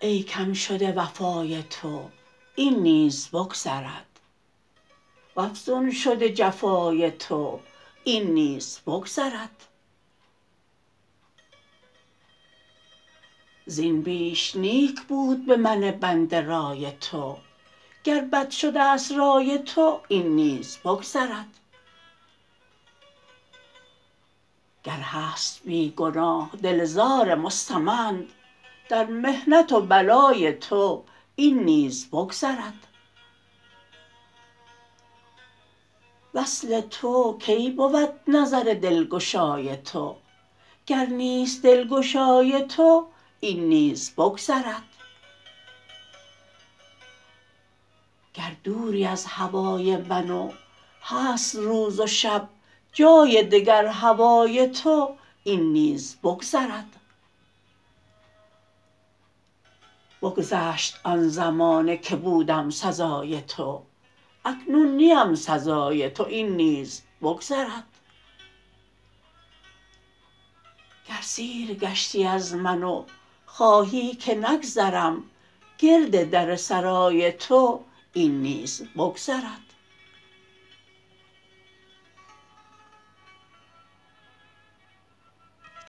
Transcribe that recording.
ای کم شده وفای تو این نیز بگذرد. وافزون شده جفای تو این نیز بگذرد. زین بیش نیک بود به من بنده رای تو گر بد شده ست رای تو این نیز بگذرد. گر هست بی گناه دل زار مستمند در محنت و بلای تو این نیز بگذرد. وصل تو کی بود نظر دلگشای تو؟ گر نیست دلگشای تو این نیز بگذرد. گر دوری از هوای من و هست روز و شب جای دگر هوای تو این نیز بگذرد. بگذشت آن زمانه که بودم سزای تو اکنون نیم سزای تو این نیز بگذرد. گر سیر گشتی از من و خواهی که نگذرم گرد در سرای تو این نیز بگذرد.